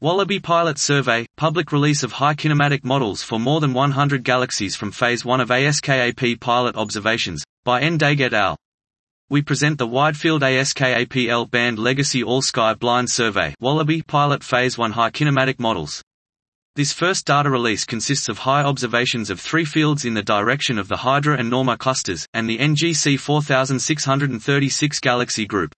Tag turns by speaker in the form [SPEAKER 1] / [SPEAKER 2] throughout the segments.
[SPEAKER 1] Wallaby Pilot Survey, public release of HI kinematic models for more than 100 galaxies from Phase 1 of ASKAP pilot observations, by N. Deg et al. We present the Widefield ASKAP L-band Legacy All-Sky Blind Survey Wallaby Pilot Phase 1 HI Kinematic Models. This first data release consists of HI observations of three fields in the direction of the Hydra and Norma clusters, and the NGC 4636 galaxy group.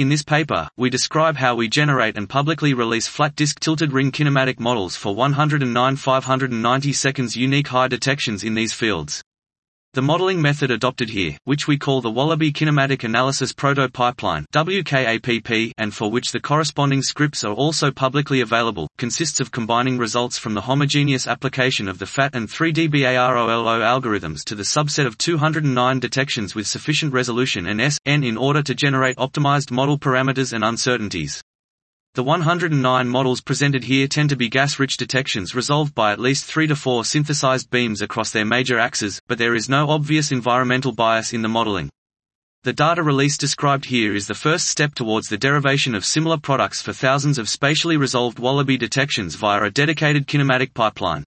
[SPEAKER 1] In this paper, we describe how we generate and publicly release flat disk tilted ring kinematic models for 109 590 seconds unique HI detections in these fields. The modeling method adopted here, which we call the Wallaby Kinematic Analysis Proto Pipeline WKAPP, and for which the corresponding scripts are also publicly available, consists of combining results from the homogeneous application of the FAT and 3dBAROLO algorithms to the subset of 209 detections with sufficient resolution and S, N in order to generate optimized model parameters and uncertainties. The 109 models presented here tend to be gas-rich detections resolved by at least 3 to 4 synthesized beams across their major axes, but there is no obvious environmental bias in the modeling. The data release described here is the first step towards the derivation of similar products for thousands of spatially resolved wallaby detections via a dedicated kinematic pipeline.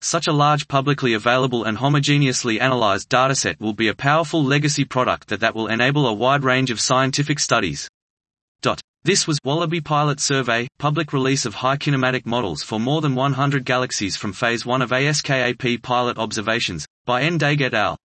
[SPEAKER 1] Such a large publicly available and homogeneously analyzed dataset will be a powerful legacy product that, that will enable a wide range of scientific studies. Dot. This was Wallaby Pilot Survey, public release of HI kinematic models for more than 100 galaxies from Phase 1 of ASKAP pilot observations, by N. Deg et al.